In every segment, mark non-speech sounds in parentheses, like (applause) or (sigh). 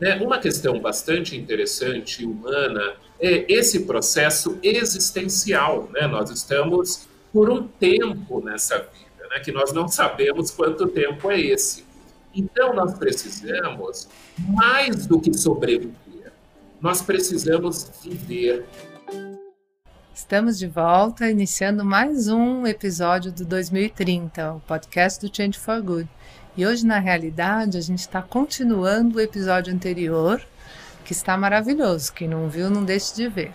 Né? Uma questão bastante interessante, humana, é esse processo existencial. Né? Nós estamos por um tempo nessa vida, né? que nós não sabemos quanto tempo é esse. Então, nós precisamos, mais do que sobreviver, nós precisamos viver. Estamos de volta, iniciando mais um episódio do 2030, o podcast do Change for Good. E hoje, na realidade, a gente está continuando o episódio anterior, que está maravilhoso. Quem não viu, não deixe de ver.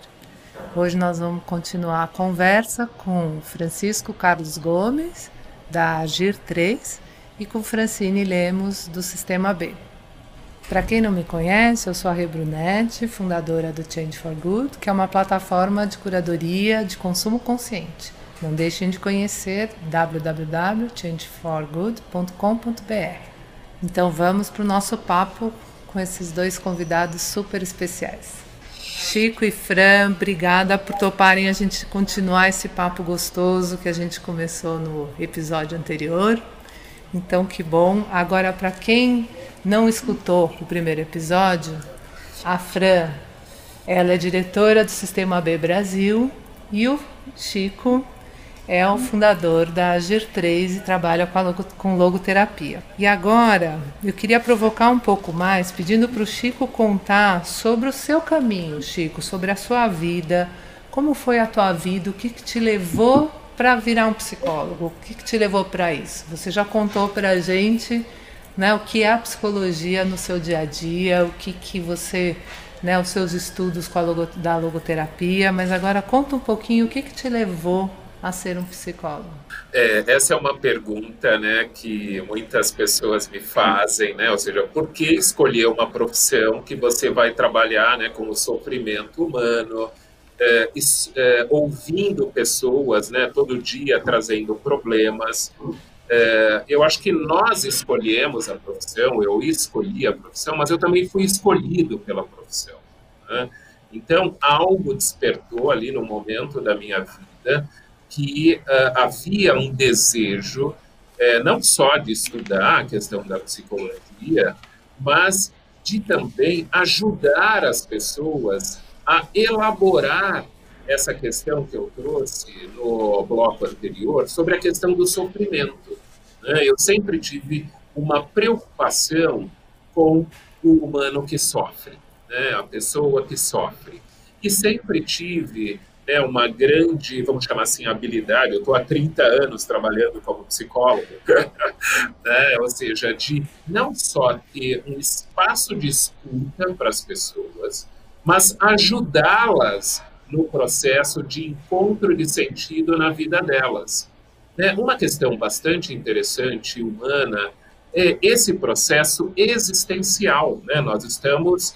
Hoje nós vamos continuar a conversa com Francisco Carlos Gomes, da Agir 3, e com Francine Lemos, do Sistema B. Para quem não me conhece, eu sou a Rebrunete, fundadora do Change for Good, que é uma plataforma de curadoria de consumo consciente não deixem de conhecer www.changeforgood.com.br. Então vamos para o nosso papo com esses dois convidados super especiais. Chico e Fran, obrigada por toparem a gente continuar esse papo gostoso que a gente começou no episódio anterior. Então, que bom. Agora, para quem não escutou o primeiro episódio, a Fran, ela é diretora do Sistema B Brasil e o Chico é o fundador da Agir 3 e trabalha com, logo, com logoterapia. E agora eu queria provocar um pouco mais, pedindo para o Chico contar sobre o seu caminho, Chico, sobre a sua vida, como foi a tua vida, o que, que te levou para virar um psicólogo, o que, que te levou para isso? Você já contou para a gente né, o que é a psicologia no seu dia a dia, o que, que você né, os seus estudos com a logo, da logoterapia, mas agora conta um pouquinho o que, que te levou a ser um psicólogo? É, essa é uma pergunta né, que muitas pessoas me fazem, né? ou seja, por que escolher uma profissão que você vai trabalhar né, com o sofrimento humano, é, é, ouvindo pessoas né, todo dia trazendo problemas. É, eu acho que nós escolhemos a profissão, eu escolhi a profissão, mas eu também fui escolhido pela profissão. Né? Então, algo despertou ali no momento da minha vida que uh, havia um desejo uh, não só de estudar a questão da psicologia, mas de também ajudar as pessoas a elaborar essa questão que eu trouxe no bloco anterior sobre a questão do sofrimento. Né? Eu sempre tive uma preocupação com o humano que sofre, né? a pessoa que sofre. E sempre tive né, uma grande, vamos chamar assim, habilidade. Eu estou há 30 anos trabalhando como psicólogo, (laughs) né, ou seja, de não só ter um espaço de escuta para as pessoas, mas ajudá-las no processo de encontro de sentido na vida delas. Né, uma questão bastante interessante, humana, é esse processo existencial. Né? Nós estamos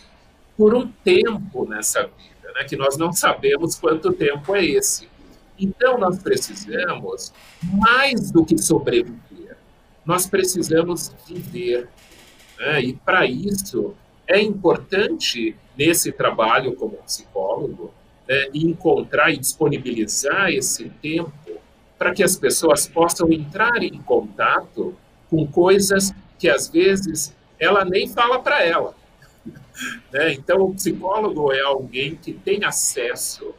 por um tempo nessa vida né, que nós não sabemos quanto tempo é esse. Então, nós precisamos, mais do que sobreviver, nós precisamos viver. Né? E, para isso, é importante, nesse trabalho como psicólogo, né, encontrar e disponibilizar esse tempo para que as pessoas possam entrar em contato com coisas que, às vezes, ela nem fala para ela. Né? Então, o psicólogo é alguém que tem acesso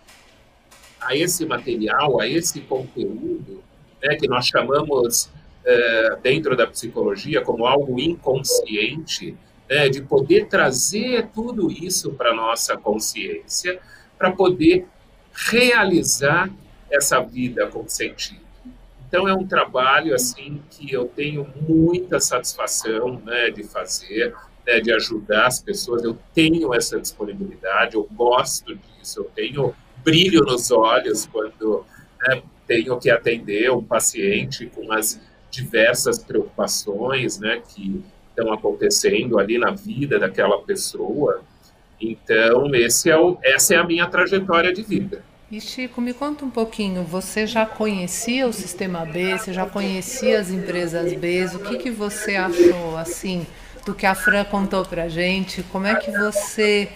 a esse material, a esse conteúdo, né, que nós chamamos é, dentro da psicologia como algo inconsciente, né, de poder trazer tudo isso para nossa consciência, para poder realizar essa vida com sentido. Então é um trabalho assim que eu tenho muita satisfação né, de fazer né, de ajudar as pessoas, eu tenho essa disponibilidade, eu gosto disso, eu tenho brilho nos olhos quando né, tenho que atender um paciente com as diversas preocupações né, que estão acontecendo ali na vida daquela pessoa. Então, esse é o, essa é a minha trajetória de vida. E Chico, me conta um pouquinho, você já conhecia o Sistema B, você já conhecia as empresas B, o que, que você achou, assim, do que a Fran contou para gente, como é que você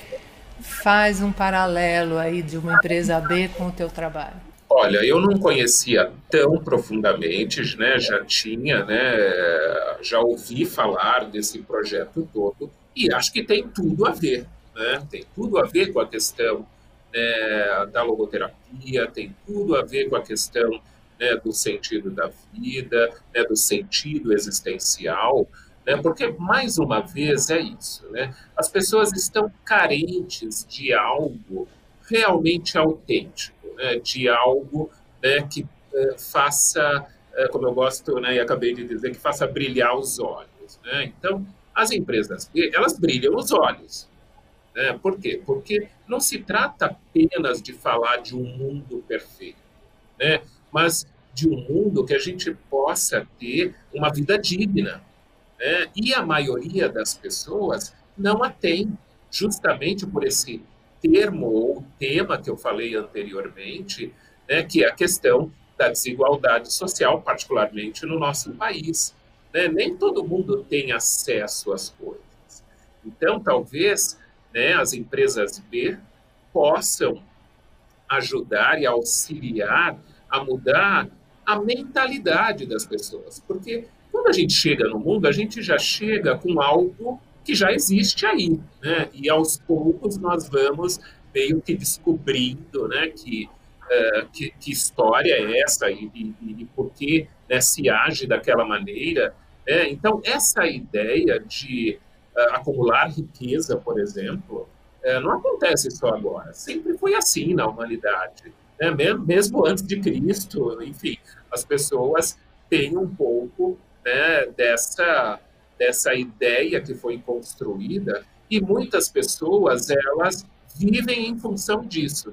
faz um paralelo aí de uma empresa B com o teu trabalho? Olha, eu não conhecia tão profundamente, né? Já tinha, né? Já ouvi falar desse projeto todo, E acho que tem tudo a ver, né? Tem tudo a ver com a questão né, da logoterapia, tem tudo a ver com a questão né, do sentido da vida, né, do sentido existencial, né, porque, mais uma vez, é isso. Né, as pessoas estão carentes de algo realmente autêntico, né, de algo né, que eh, faça, eh, como eu gosto né, e acabei de dizer, que faça brilhar os olhos. Né? Então, as empresas, elas brilham os olhos. Né? Por quê? Porque não se trata apenas de falar de um mundo perfeito, né? mas de um mundo que a gente possa ter uma vida digna. Né? E a maioria das pessoas não a tem, justamente por esse termo ou tema que eu falei anteriormente, né, que é a questão da desigualdade social, particularmente no nosso país. Né? Nem todo mundo tem acesso às coisas. Então, talvez né, as empresas B possam ajudar e auxiliar a mudar a mentalidade das pessoas. Porque quando a gente chega no mundo, a gente já chega com algo que já existe aí, né? E aos poucos nós vamos meio que descobrindo, né, que, uh, que, que, história é essa e, e, e por que né, se age daquela maneira. Né? Então, essa ideia de uh, acumular riqueza, por exemplo, uh, não acontece só agora. Sempre foi assim na humanidade. Né? Mesmo, antes de Cristo, enfim, as pessoas têm um pouco né, dessa dessa ideia que foi construída e muitas pessoas elas vivem em função disso.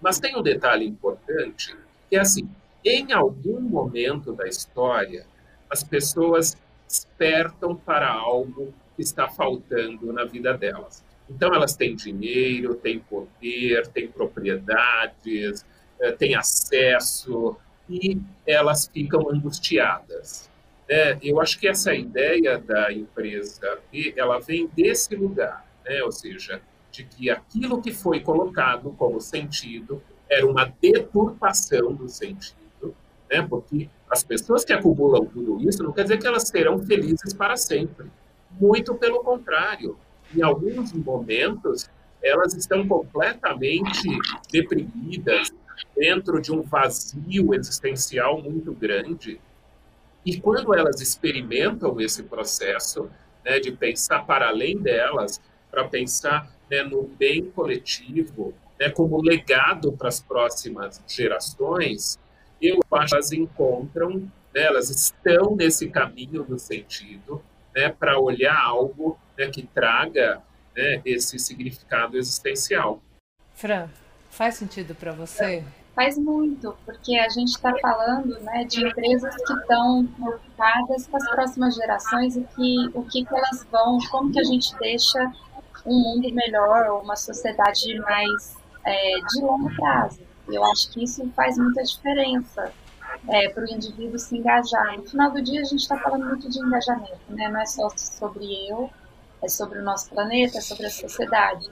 Mas tem um detalhe importante que é assim, em algum momento da história as pessoas despertam para algo que está faltando na vida delas. Então elas têm dinheiro, têm poder, têm propriedades, eh, têm acesso e elas ficam angustiadas. É, eu acho que essa ideia da empresa ela vem desse lugar, né? ou seja, de que aquilo que foi colocado como sentido era uma deturpação do sentido, né? porque as pessoas que acumulam tudo isso não quer dizer que elas serão felizes para sempre. Muito pelo contrário. Em alguns momentos, elas estão completamente deprimidas, dentro de um vazio existencial muito grande, e quando elas experimentam esse processo né, de pensar para além delas, para pensar né, no bem coletivo, né, como legado para as próximas gerações, eu acho que elas encontram, né, elas estão nesse caminho do sentido né, para olhar algo né, que traga esse significado existencial. Fran, faz sentido para você? Faz muito, porque a gente está falando né, de empresas que estão preocupadas com as próximas gerações e que, o que, que elas vão, como que a gente deixa um mundo melhor, uma sociedade mais é, de longo prazo. Eu acho que isso faz muita diferença é, para o indivíduo se engajar. No final do dia, a gente está falando muito de engajamento, né? não é só sobre eu, é sobre o nosso planeta, é sobre a sociedade.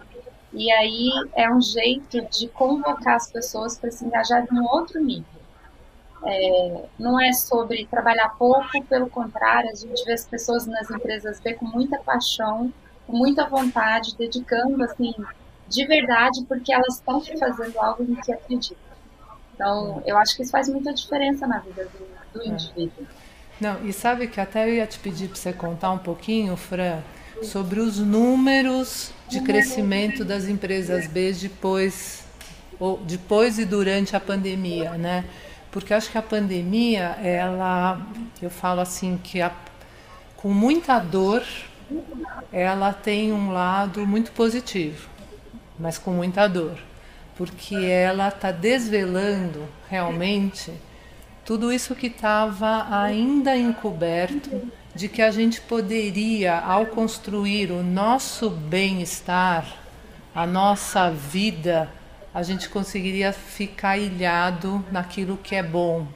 E aí é um jeito de convocar as pessoas para se engajar num outro nível. É, não é sobre trabalhar pouco, pelo contrário, a gente vê as pessoas nas empresas B com muita paixão, com muita vontade, dedicando assim de verdade, porque elas estão fazendo algo em que acreditam. Então, eu acho que isso faz muita diferença na vida do, do é. indivíduo. Não, e sabe que até eu ia te pedir para você contar um pouquinho, Fran, sobre os números de crescimento das empresas B depois, ou depois e durante a pandemia, né? Porque acho que a pandemia, ela, eu falo assim que a, com muita dor, ela tem um lado muito positivo, mas com muita dor, porque ela está desvelando realmente tudo isso que estava ainda encoberto de que a gente poderia, ao construir o nosso bem-estar, a nossa vida, a gente conseguiria ficar ilhado naquilo que é bom,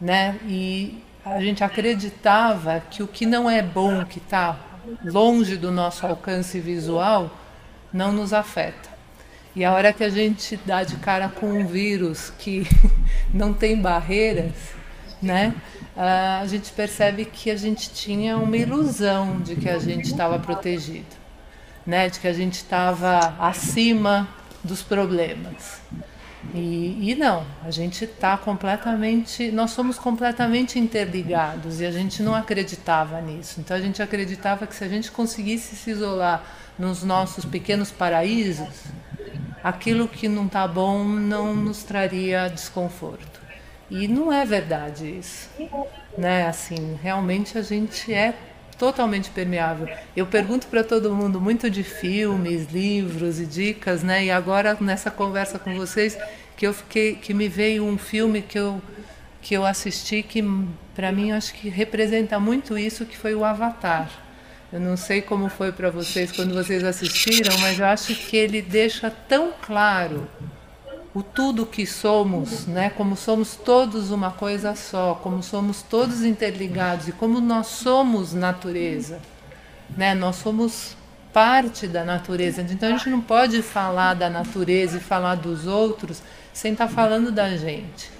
né? E a gente acreditava que o que não é bom, que está longe do nosso alcance visual, não nos afeta. E a hora que a gente dá de cara com um vírus que (laughs) não tem barreiras, né? Uh, a gente percebe que a gente tinha uma ilusão de que a gente estava protegido, né? De que a gente estava acima dos problemas. E, e não, a gente está completamente, nós somos completamente interligados e a gente não acreditava nisso. Então a gente acreditava que se a gente conseguisse se isolar nos nossos pequenos paraísos, aquilo que não está bom não nos traria desconforto. E não é verdade isso, né? Assim, realmente a gente é totalmente permeável. Eu pergunto para todo mundo muito de filmes, livros e dicas, né? E agora nessa conversa com vocês que eu fiquei, que me veio um filme que eu que eu assisti que para mim acho que representa muito isso, que foi o Avatar. Eu não sei como foi para vocês quando vocês assistiram, mas eu acho que ele deixa tão claro o tudo que somos, né? Como somos todos uma coisa só, como somos todos interligados e como nós somos natureza, né? Nós somos parte da natureza. Então a gente não pode falar da natureza e falar dos outros sem estar tá falando da gente,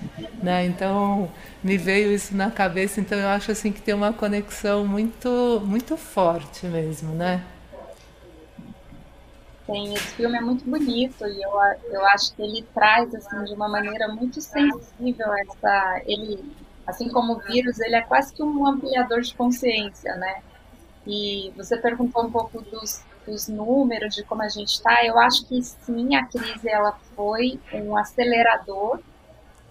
né? Então me veio isso na cabeça. Então eu acho assim que tem uma conexão muito muito forte mesmo, né? Esse filme é muito bonito e eu, eu acho que ele traz assim de uma maneira muito sensível essa ele assim como o vírus ele é quase que um ampliador de consciência, né? E você perguntou um pouco dos, dos números de como a gente está. Eu acho que sim, a crise ela foi um acelerador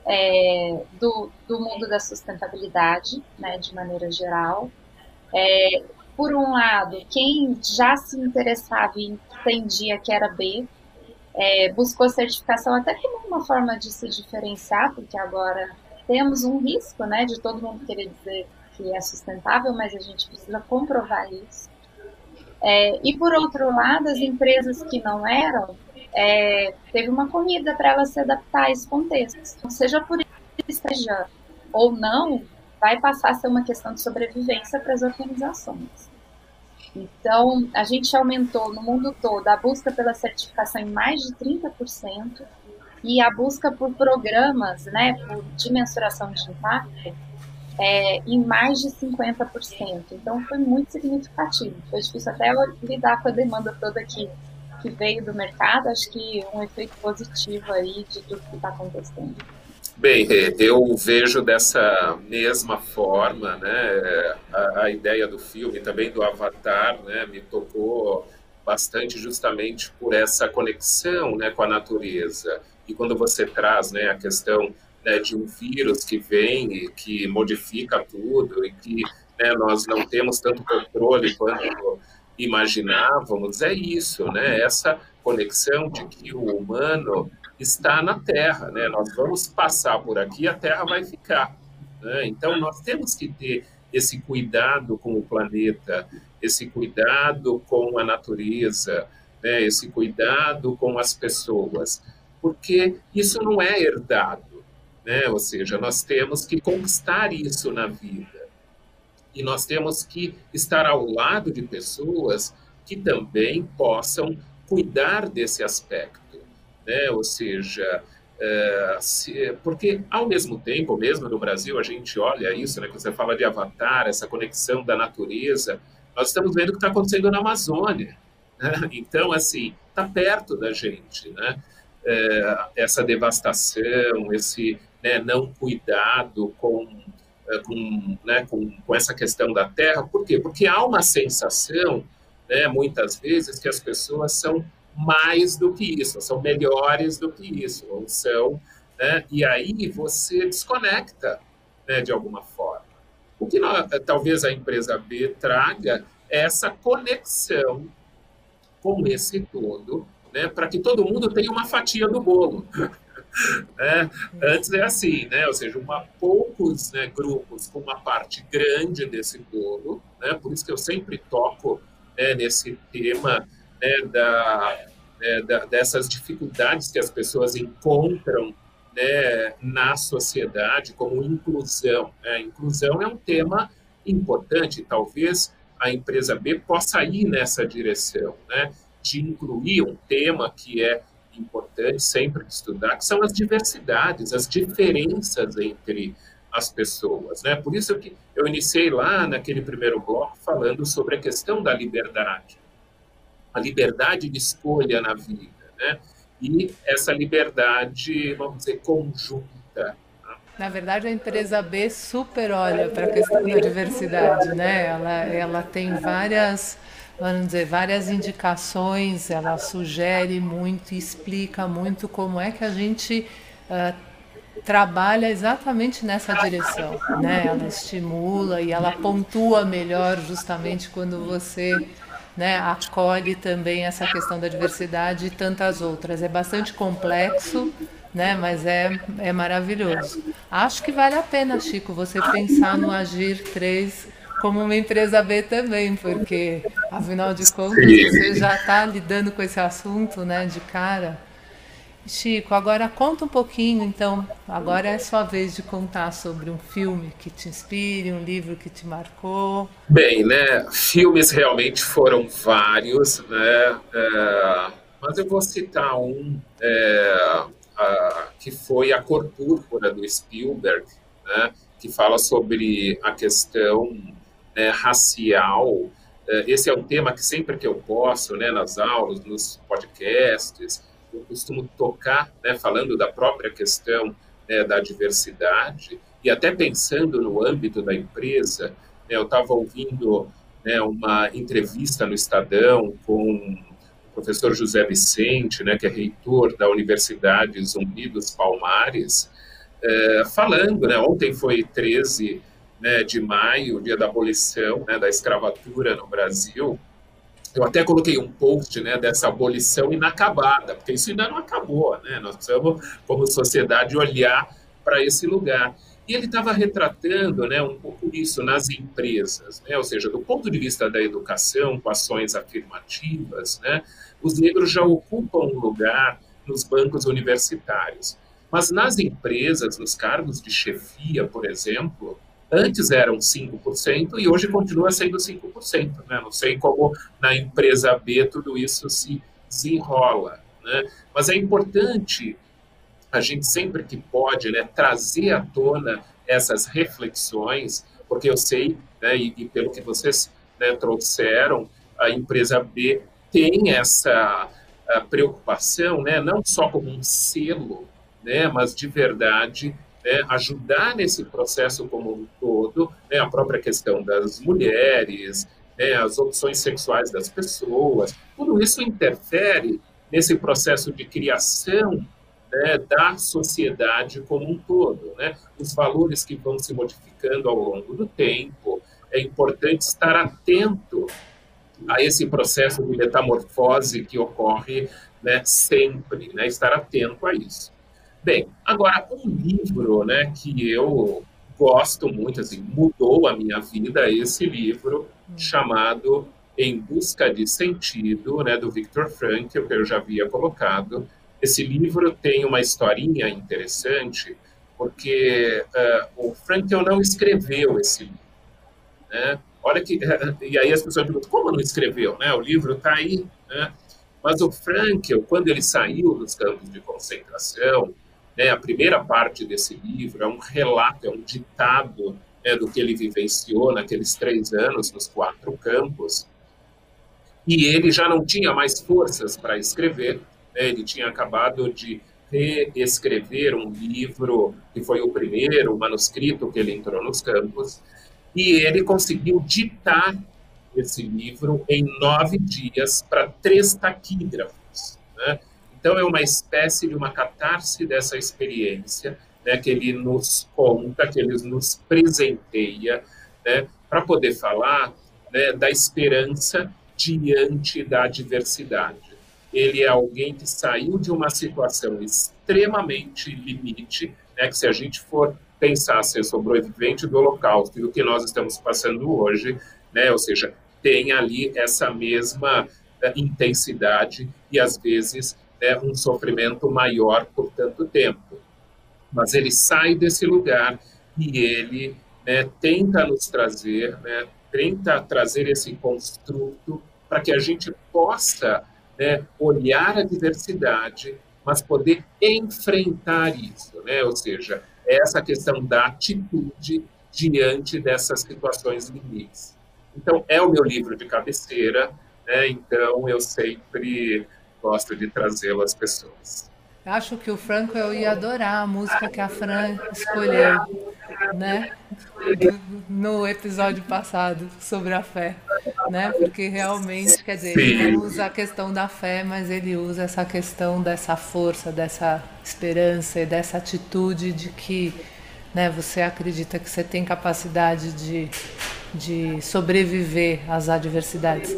é, do, do mundo da sustentabilidade, né, de maneira geral. É, por um lado, quem já se interessava e entendia que era B, é, buscou certificação até como uma forma de se diferenciar, porque agora temos um risco, né, de todo mundo querer dizer que é sustentável, mas a gente precisa comprovar isso. É, e por outro lado, as empresas que não eram, é, teve uma corrida para elas se adaptar a esse contexto. Então, seja por isso seja ou não, vai passar a ser uma questão de sobrevivência para as organizações. Então, a gente aumentou no mundo todo a busca pela certificação em mais de 30% e a busca por programas né, por, de mensuração de impacto é, em mais de 50%. Então, foi muito significativo. Foi difícil até lidar com a demanda toda que, que veio do mercado. Acho que um efeito positivo aí de tudo que está acontecendo. Bem, eu vejo dessa mesma forma, né, a, a, ideia do filme, também do Avatar, né, me tocou bastante justamente por essa conexão, né, com a natureza. E quando você traz, né, a questão né, de um vírus que vem e que modifica tudo e que né, nós não temos tanto controle quanto imaginávamos, é isso, né, essa conexão de que o humano está na Terra, né? Nós vamos passar por aqui, a Terra vai ficar. Né? Então, nós temos que ter esse cuidado com o planeta, esse cuidado com a natureza, né? esse cuidado com as pessoas, porque isso não é herdado, né? Ou seja, nós temos que conquistar isso na vida. E nós temos que estar ao lado de pessoas que também possam cuidar desse aspecto né? Ou seja, é, se, porque ao mesmo tempo, mesmo no Brasil, a gente olha isso, né? Que você fala de avatar, essa conexão da natureza, nós estamos vendo o que está acontecendo na Amazônia. Né? (laughs) Então, assim, está perto da gente, né? É, essa devastação, esse né, não cuidado com, é, com, né, com, com essa questão da terra. Por quê? Porque há uma sensação, né, muitas vezes, que as pessoas são mais do que isso, são melhores do que isso, ou são, né? E aí você desconecta, né, de alguma forma. O que nós, talvez a empresa B traga é essa conexão com esse todo, né, para que todo mundo tenha uma fatia do bolo. (laughs) né? Antes é assim, né? ou seja, uma, poucos né, grupos com uma parte grande desse bolo, né? por isso que eu sempre toco né, nesse tema né, da, né, da, dessas dificuldades que as pessoas encontram né, na sociedade como inclusão. Né? Inclusão é um tema importante, talvez a empresa B possa ir nessa direção, né, de incluir um tema que é importante sempre estudar, que são as diversidades, as diferenças entre as pessoas, né? Por isso que eu iniciei lá naquele primeiro bloco falando sobre a questão da liberdade, a liberdade de escolha na vida, né? E essa liberdade, vamos dizer, conjunta. Né? Na verdade, a empresa B super olha para a questão da diversidade, né? Ela, ela tem várias vamos dizer, várias indicações, ela sugere muito, explica muito como é que a gente uh, trabalha exatamente nessa direção, né? Ela estimula e ela pontua melhor justamente quando você né, acolhe também essa questão da diversidade e tantas outras. É bastante complexo, né, mas é, é maravilhoso. Acho que vale a pena, Chico, você pensar no Agir 3 como uma empresa B também, porque afinal de contas você já está lidando com esse assunto né, de cara. Chico, agora conta um pouquinho, então. Agora é sua vez de contar sobre um filme que te inspire, um livro que te marcou. Bem, né? Filmes realmente foram vários, né? É, mas eu vou citar um é, a, que foi A Cor Púrpura do Spielberg, né? Que fala sobre a questão né, racial. É, esse é um tema que sempre que eu posso, né, nas aulas, nos podcasts eu costumo tocar, né, falando da própria questão né, da diversidade e até pensando no âmbito da empresa. Né, eu estava ouvindo né, uma entrevista no Estadão com o professor José Vicente, né, que é reitor da Universidade Zumbi dos Palmares, é, falando, né, ontem foi 13 né, de maio, dia da abolição da escravatura no Brasil, eu até coloquei um post né, dessa abolição inacabada, porque isso ainda não acabou, né? Nós precisamos, como sociedade, olhar para esse lugar. E ele estava retratando né, um pouco isso nas empresas, né? ou seja, do ponto de vista da educação, com ações afirmativas, né, os negros já ocupam um lugar nos bancos universitários. Mas nas empresas, nos cargos de chefia, por exemplo, Antes eram 5% e hoje continua sendo 5%. Né? Não sei como na empresa B tudo isso se desenrola. Né? Mas é importante a gente sempre que pode né, trazer à tona essas reflexões, porque eu sei, né, e, e pelo que vocês né, trouxeram, a empresa B tem essa preocupação, né, não só como um selo, né, mas de verdade né, ajudar nesse processo como um todo, né, a própria questão das mulheres, né, as opções sexuais das pessoas, tudo isso interfere nesse processo de criação né, da sociedade como um todo. Né? Os valores que vão se modificando ao longo do tempo, é importante estar atento a esse processo de metamorfose que ocorre né, sempre, né, estar atento a isso. Bem, agora, um livro né, que eu gosto muito, assim, mudou a minha vida, é esse livro chamado Em Busca de Sentido, né, do Viktor Frankl, que eu já havia colocado. Esse livro tem uma historinha interessante, porque uh, o Frankl não escreveu esse livro. Né? Olha que (laughs) e aí as pessoas perguntam como não escreveu, né? O livro está aí, né? Mas o Frankl, quando ele saiu dos campos de concentração, né, a primeira parte desse livro é um relato, é um ditado né, do que ele vivenciou naqueles três anos nos quatro campos. E ele já não tinha mais forças para escrever, né, ele tinha acabado de reescrever um livro que foi o primeiro manuscrito que ele entrou nos campos, e ele conseguiu ditar esse livro em nove dias para três taquígrafos. Né? Então, é uma espécie de uma catarse dessa experiência, né, que ele nos conta, que ele nos presenteia, né, para poder falar né, da esperança diante da adversidade. Ele é alguém que saiu de uma situação extremamente limite, né, que se a gente for pensar ser sobrevivente do Holocausto e do que nós estamos passando hoje, né, ou seja, tem ali essa mesma uh, intensidade e às vezes né, um sofrimento maior por tanto tempo. Mas ele sai desse lugar e ele né, tenta nos trazer, né, tenta trazer esse construto para que a gente possa né, olhar a diversidade, mas poder enfrentar isso, né? ou seja, essa questão da atitude diante dessas situações limites. Então, é o meu livro de cabeceira, né? então eu sempre gosto de trazê-lo às pessoas. Acho que o Franco eu ia adorar a música que a Fran escolheu, né? No episódio passado sobre a fé, né? Porque realmente, quer dizer, ele usa a questão da fé, mas ele usa essa questão dessa força, dessa esperança e dessa atitude de que, né? Você acredita que você tem capacidade de, de sobreviver às adversidades.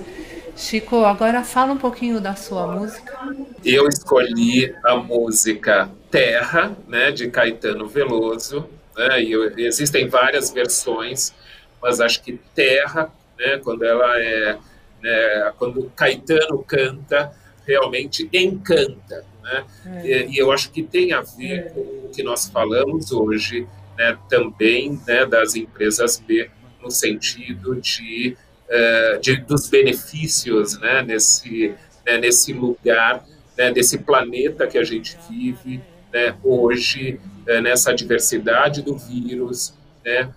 Chico, agora fala um pouquinho da sua música. Eu escolhi a música Terra, né, de Caetano Veloso. Né, e existem várias versões, mas acho que Terra, né, quando ela é, né, quando Caetano canta, realmente encanta. Né? É. E, e, eu acho que tem a ver é. com o que nós falamos hoje, né, também né, das empresas B, no sentido de é, de, dos benefícios né, nesse, né, nesse lugar, né, desse planeta que a gente vive né, hoje, é, nessa diversidade do vírus. Né,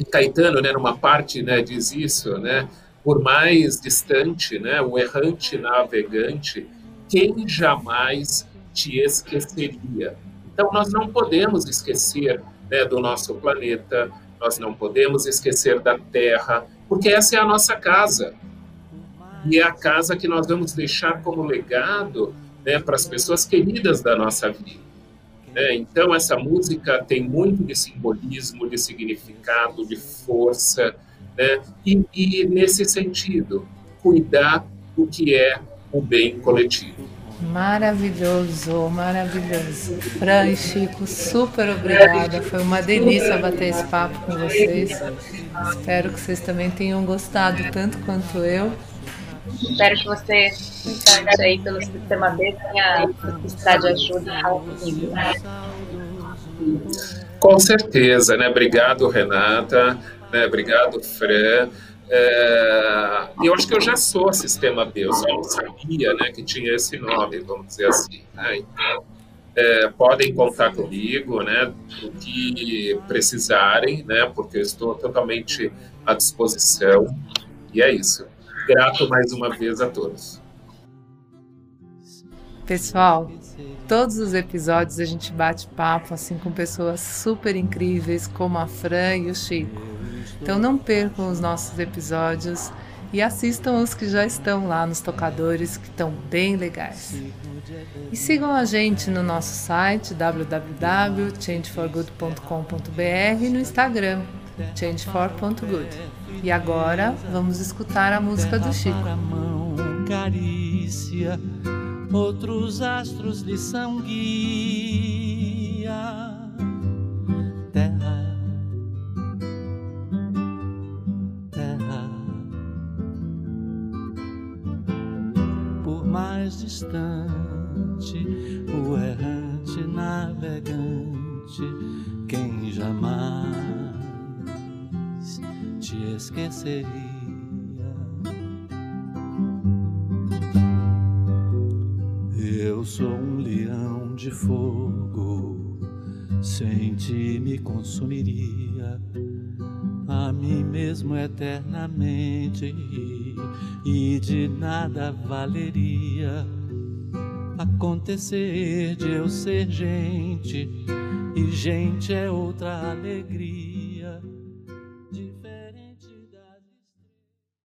e Caetano, né, numa parte, né, diz isso, né, por mais distante, né, o errante navegante, quem jamais te esqueceria? Então, nós não podemos esquecer né, do nosso planeta, nós não podemos esquecer da terra, porque essa é a nossa casa. E é a casa que nós vamos deixar como legado né, para as pessoas queridas da nossa vida. É, então, essa música tem muito de simbolismo, de significado, de força, né, e, e nesse sentido, cuidar do que é o bem coletivo. Maravilhoso, maravilhoso. Fran e Chico, super obrigada. Foi uma delícia bater esse papo com vocês. Espero que vocês também tenham gostado tanto quanto eu. Espero que você, aí pelo sistema B, tenha necessidade de ajuda comigo. Com certeza, né? Obrigado, Renata. Né? Obrigado, Fran. É, eu acho que eu já sou sistema B, eu só não sabia né, que tinha esse nome, vamos dizer assim. Né? Então, é, podem contar comigo, né, o que precisarem, né, porque eu estou totalmente à disposição. E é isso. Grato mais uma vez a todos. Pessoal, todos os episódios a gente bate papo assim com pessoas super incríveis como a Fran e o Chico. Então não percam os nossos episódios e assistam os que já estão lá nos tocadores, que estão bem legais. E sigam a gente no nosso site www.changeforgood.com.br e no Instagram changefor.good. E agora vamos escutar a música do Chico. Carícia, outros astros lhe são guia. Mais distante, o errante navegante, quem jamais te esqueceria. De fogo, sem ti me consumiria a mim mesmo eternamente e de nada valeria acontecer de eu ser gente e gente é outra alegria.